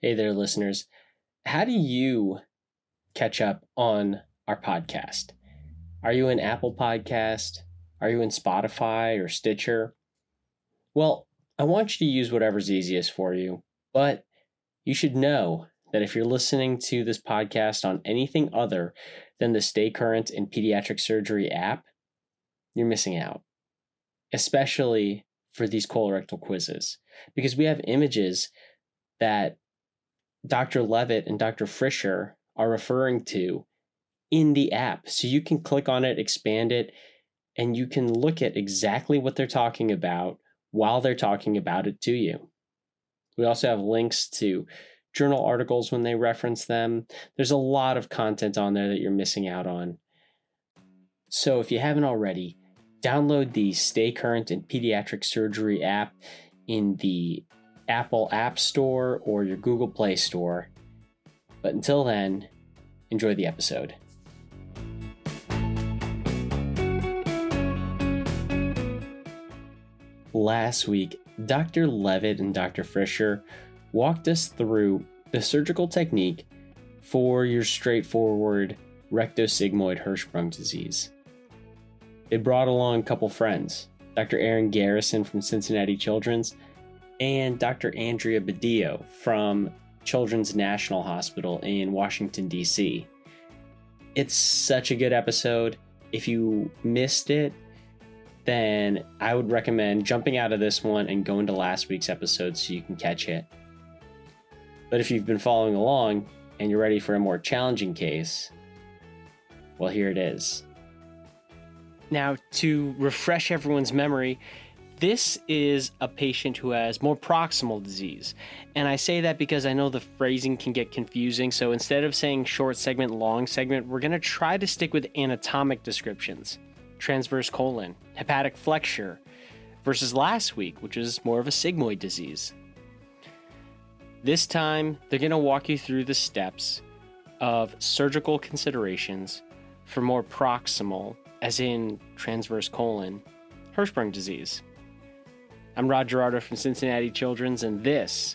Hey there, listeners. How do you catch up on our podcast? Are you in Apple Podcast? Are you in Spotify or Stitcher? Well, I want you to use whatever's easiest for you, but you should know that if you're listening to this podcast on anything other than the Stay Current in Pediatric Surgery app, you're missing out, especially for these colorectal quizzes, because we have images that Dr. Levitt and Dr. Frischer are referring to in the app. So you can click on it, expand it, and you can look at exactly what they're talking about while they're talking about it to you. We also have links to journal articles when they reference them. There's a lot of content on there that you're missing out on. So if you haven't already, download the Stay Current in Pediatric Surgery app in the Apple App Store or your Google Play Store. But until then, enjoy the episode. Last week, Dr. Levitt and Dr. Frischer walked us through the surgical technique for your straightforward rectosigmoid Hirschsprung disease. They brought along a couple friends, Dr. Aaron Garrison from Cincinnati Children's and Dr. Andrea Badillo from Children's National Hospital in Washington, D.C. It's such a good episode. If you missed it, then I would recommend jumping out of this one and going to last week's episode so you can catch it. But if you've been following along and you're ready for a more challenging case, well, here it is. Now, to refresh everyone's memory, this is a patient who has more proximal disease. And I say that because I know the phrasing can get confusing. So instead of saying short segment, long segment, we're going to try to stick with anatomic descriptions transverse colon, hepatic flexure, versus last week, which is more of a sigmoid disease. This time, they're going to walk you through the steps of surgical considerations for more proximal, as in transverse colon, Hirschsprung disease. I'm Rod Gerardo from Cincinnati Children's, and this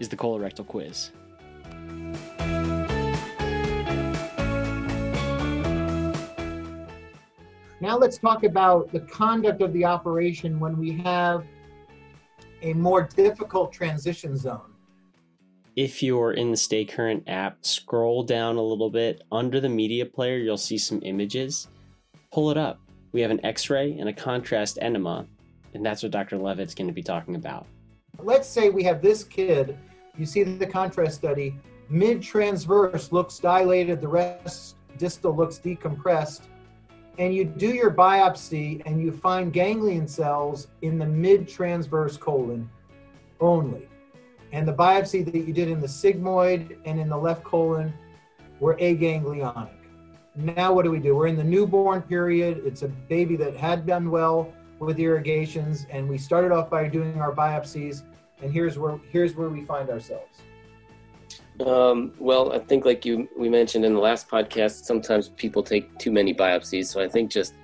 is the colorectal quiz. Now let's talk about the conduct of the operation when we have a more difficult transition zone. If you're in the Stay Current app, scroll down a little bit. Under the media player, you'll see some images. Pull it up. We have an x ray and a contrast enema and that's what Dr. Levitt's going to be talking about. Let's say we have this kid, you see the contrast study, mid transverse looks dilated, the rest distal looks decompressed, and you do your biopsy and you find ganglion cells in the mid transverse colon only. And the biopsy that you did in the sigmoid and in the left colon were aganglionic. Now, what do we do? We're in the newborn period. It's a baby that had done well with irrigations, and we started off by doing our biopsies, and here's where here's where we find ourselves. Um, well, I think like you we mentioned in the last podcast, sometimes people take too many biopsies. So I think just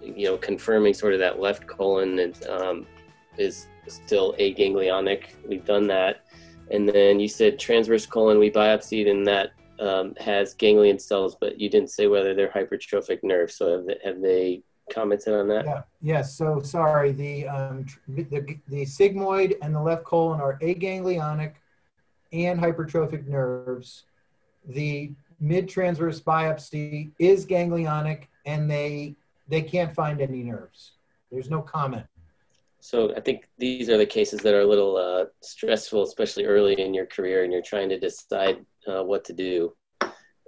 you know confirming sort of that left colon is, um, is still aganglionic. We've done that, and then you said transverse colon we biopsied, and that um, has ganglion cells, but you didn't say whether they're hypertrophic nerves. So have they, have they commented on that? Yeah. Yes. So sorry. The um, the the sigmoid and the left colon are aganglionic and hypertrophic nerves. The mid transverse biopsy is ganglionic, and they they can't find any nerves. There's no comment. So I think these are the cases that are a little uh, stressful, especially early in your career, and you're trying to decide uh, what to do.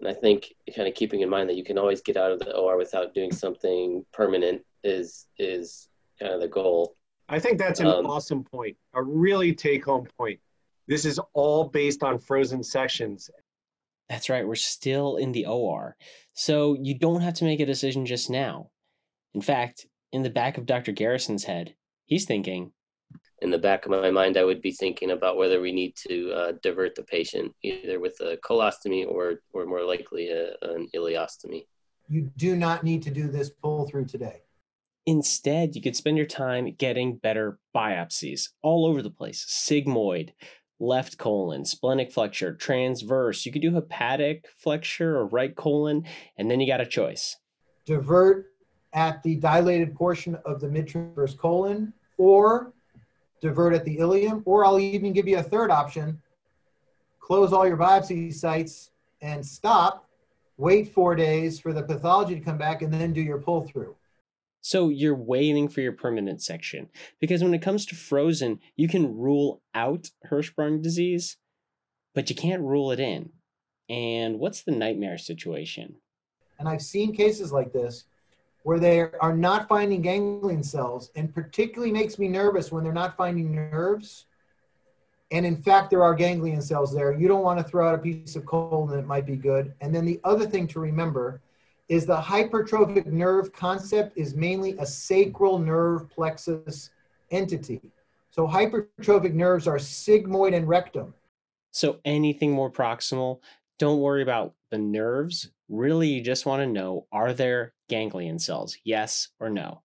And I think kind of keeping in mind that you can always get out of the OR without doing something permanent is is kind of the goal. I think that's an um, awesome point, a really take home point. This is all based on frozen sections. That's right. We're still in the OR. So you don't have to make a decision just now. In fact, in the back of Dr. Garrison's head, he's thinking, in the back of my mind, I would be thinking about whether we need to uh, divert the patient either with a colostomy or, or more likely a, an ileostomy. You do not need to do this pull through today. Instead, you could spend your time getting better biopsies all over the place sigmoid, left colon, splenic flexure, transverse. You could do hepatic flexure or right colon, and then you got a choice. Divert at the dilated portion of the mid-transverse colon, or divert at the ileum, or I'll even give you a third option. Close all your biopsy sites and stop, wait four days for the pathology to come back, and then do your pull through. So you're waiting for your permanent section. Because when it comes to frozen, you can rule out Hirschsprung disease, but you can't rule it in. And what's the nightmare situation? And I've seen cases like this where they are not finding ganglion cells, and particularly makes me nervous when they're not finding nerves. And in fact, there are ganglion cells there. You don't want to throw out a piece of coal and it might be good. And then the other thing to remember is the hypertrophic nerve concept is mainly a sacral nerve plexus entity. So hypertrophic nerves are sigmoid and rectum. So anything more proximal, don't worry about the nerves. Really, you just want to know are there ganglion cells? Yes or no?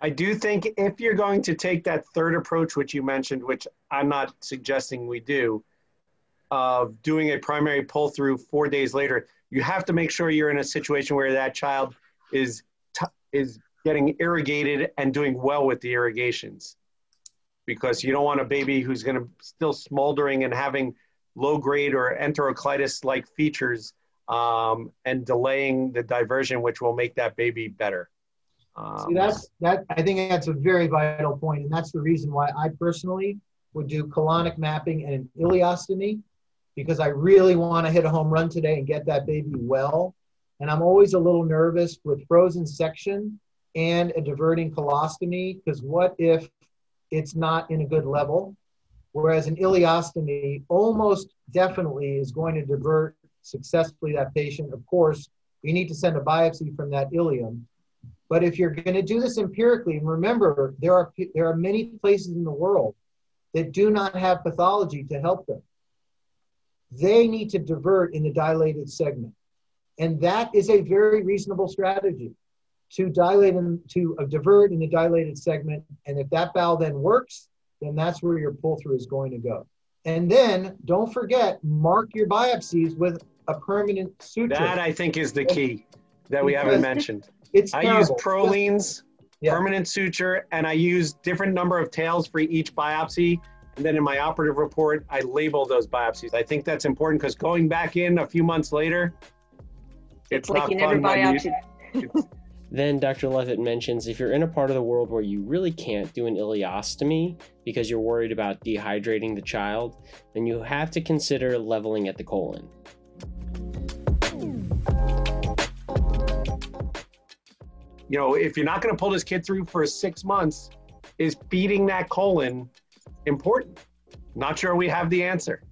I do think if you're going to take that third approach, which you mentioned, which I'm not suggesting we do, of doing a primary pull through four days later, you have to make sure you're in a situation where that child is t- is getting irrigated and doing well with the irrigations because you don't want a baby who's going to still smoldering and having low grade or enterocolitis like features um, and delaying the diversion which will make that baby better um, See, that's that i think that's a very vital point and that's the reason why i personally would do colonic mapping and an ileostomy because I really want to hit a home run today and get that baby well. And I'm always a little nervous with frozen section and a diverting colostomy because what if it's not in a good level? Whereas an ileostomy almost definitely is going to divert successfully that patient. Of course, you need to send a biopsy from that ileum. But if you're going to do this empirically, and remember, there are, there are many places in the world that do not have pathology to help them they need to divert in the dilated segment. And that is a very reasonable strategy to dilate and to divert in the dilated segment. And if that bowel then works, then that's where your pull through is going to go. And then don't forget, mark your biopsies with a permanent suture. That I think is the key that we because haven't mentioned. It's I use Prolenes, yeah. permanent suture, and I use different number of tails for each biopsy and then in my operative report, I label those biopsies. I think that's important because going back in a few months later, it's, it's like not you never biopsied. then Dr. Levitt mentions if you're in a part of the world where you really can't do an ileostomy because you're worried about dehydrating the child, then you have to consider leveling at the colon. You know, if you're not going to pull this kid through for six months, is feeding that colon important? Not sure we have the answer.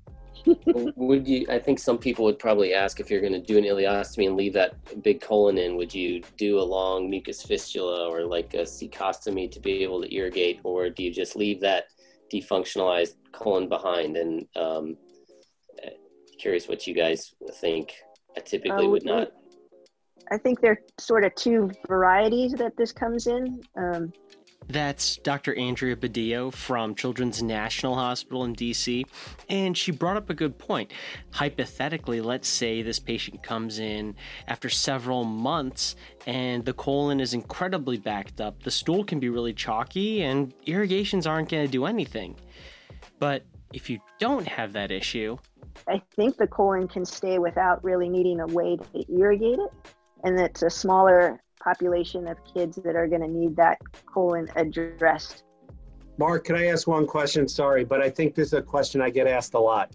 Would you? I think some people would probably ask if you're going to do an ileostomy and leave that big colon in. Would you do a long mucus fistula or like a cecostomy to be able to irrigate, or do you just leave that defunctionalized colon behind? And um, curious what you guys think. I typically would not. I think there are sort of two varieties that this comes in. Um, that's Dr. Andrea Badillo from Children's National Hospital in DC, and she brought up a good point. Hypothetically, let's say this patient comes in after several months and the colon is incredibly backed up. The stool can be really chalky, and irrigations aren't going to do anything. But if you don't have that issue, I think the colon can stay without really needing a way to irrigate it, and it's a smaller population of kids that are going to need that colon addressed. Mark, can I ask one question? Sorry, but I think this is a question I get asked a lot.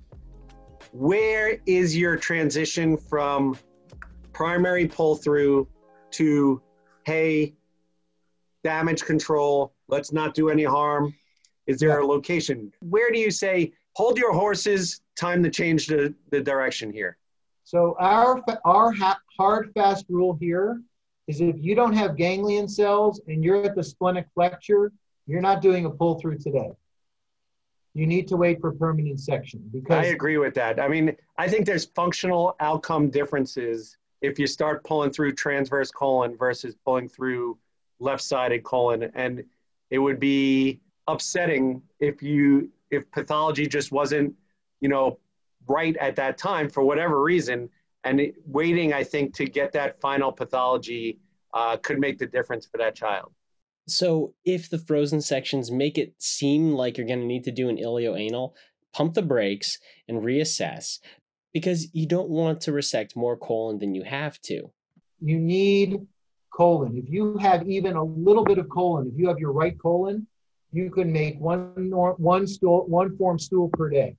Where is your transition from primary pull through to, hey, damage control, let's not do any harm? Is there a location? Where do you say, hold your horses, time to change the, the direction here? So our, our hard, fast rule here is if you don't have ganglion cells and you're at the splenic flexure, you're not doing a pull through today. You need to wait for permanent section because I agree with that. I mean, I think there's functional outcome differences if you start pulling through transverse colon versus pulling through left-sided colon and it would be upsetting if you if pathology just wasn't you know, right at that time for whatever reason. And it, waiting, I think, to get that final pathology uh, could make the difference for that child. So, if the frozen sections make it seem like you're going to need to do an ileoanal, pump the brakes and reassess because you don't want to resect more colon than you have to. You need colon. If you have even a little bit of colon, if you have your right colon, you can make one one stool, one form stool per day.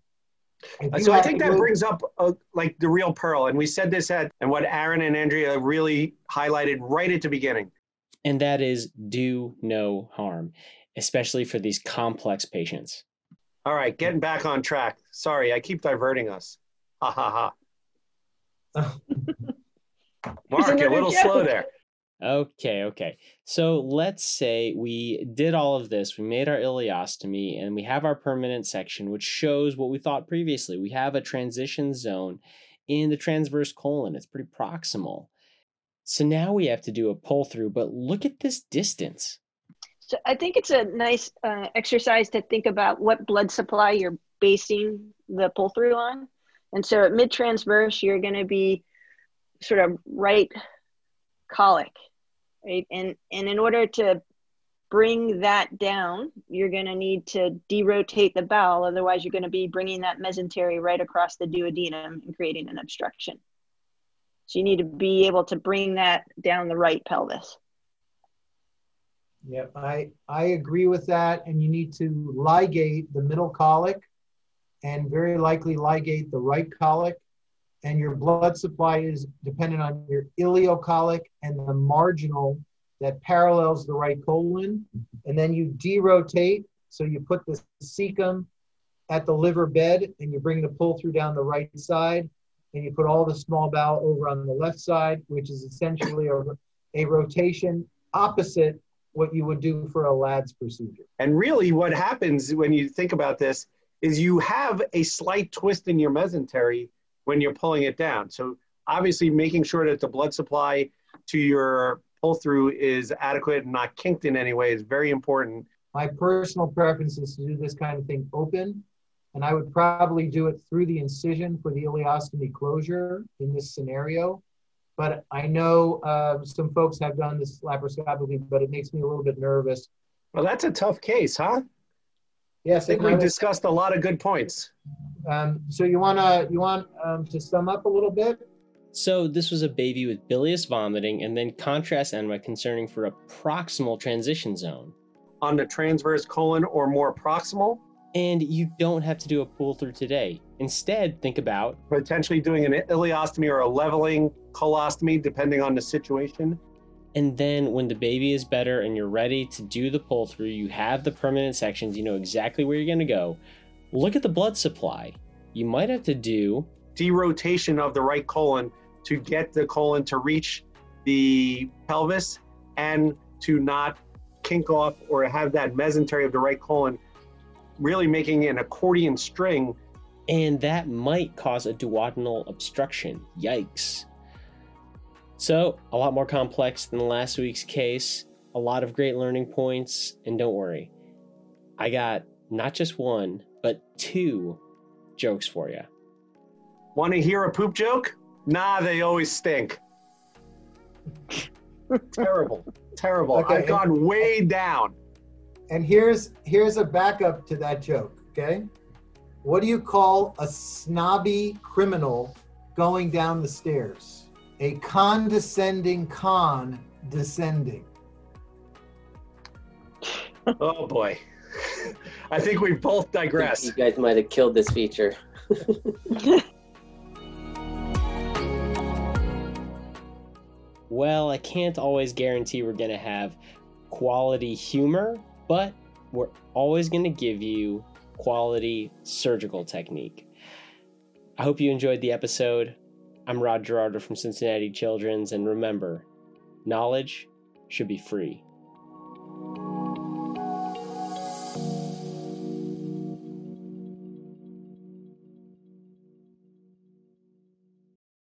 So I think that brings up uh, like the real pearl, and we said this at and what Aaron and Andrea really highlighted right at the beginning, and that is do no harm, especially for these complex patients. All right, getting back on track. Sorry, I keep diverting us. Ha ha ha. Mark, a little joke. slow there. Okay, okay. So let's say we did all of this, we made our ileostomy, and we have our permanent section, which shows what we thought previously. We have a transition zone in the transverse colon, it's pretty proximal. So now we have to do a pull through, but look at this distance. So I think it's a nice uh, exercise to think about what blood supply you're basing the pull through on. And so at mid transverse, you're going to be sort of right colic right? And and in order to bring that down, you're going to need to derotate the bowel. Otherwise, you're going to be bringing that mesentery right across the duodenum and creating an obstruction. So you need to be able to bring that down the right pelvis. Yep, I, I agree with that. And you need to ligate the middle colic and very likely ligate the right colic and your blood supply is dependent on your ileocolic and the marginal that parallels the right colon. And then you derotate. So you put the cecum at the liver bed and you bring the pull through down the right side. And you put all the small bowel over on the left side, which is essentially a, a rotation opposite what you would do for a Ladd's procedure. And really, what happens when you think about this is you have a slight twist in your mesentery when you're pulling it down. So obviously making sure that the blood supply to your pull through is adequate and not kinked in any way is very important. My personal preference is to do this kind of thing open, and I would probably do it through the incision for the ileostomy closure in this scenario. But I know uh, some folks have done this laparoscopically, but it makes me a little bit nervous. Well, that's a tough case, huh? Yes, I think we discussed a lot of good points. Um, so you wanna you want um, to sum up a little bit? So this was a baby with bilious vomiting and then contrast enema concerning for a proximal transition zone. On the transverse colon or more proximal? And you don't have to do a pull through today. Instead, think about potentially doing an ileostomy or a leveling colostomy, depending on the situation. And then when the baby is better and you're ready to do the pull through, you have the permanent sections, you know exactly where you're going to go. Look at the blood supply. You might have to do derotation of the right colon to get the colon to reach the pelvis and to not kink off or have that mesentery of the right colon really making an accordion string. And that might cause a duodenal obstruction. Yikes. So, a lot more complex than last week's case, a lot of great learning points, and don't worry, I got not just one, but two jokes for you. Want to hear a poop joke? Nah, they always stink. terrible, terrible. Okay. I've gone way down. And here's here's a backup to that joke. Okay, what do you call a snobby criminal going down the stairs? A condescending con descending. oh boy. I think we both digress. You guys might have killed this feature. well, I can't always guarantee we're going to have quality humor, but we're always going to give you quality surgical technique. I hope you enjoyed the episode. I'm Rod Gerardo from Cincinnati Children's, and remember, knowledge should be free.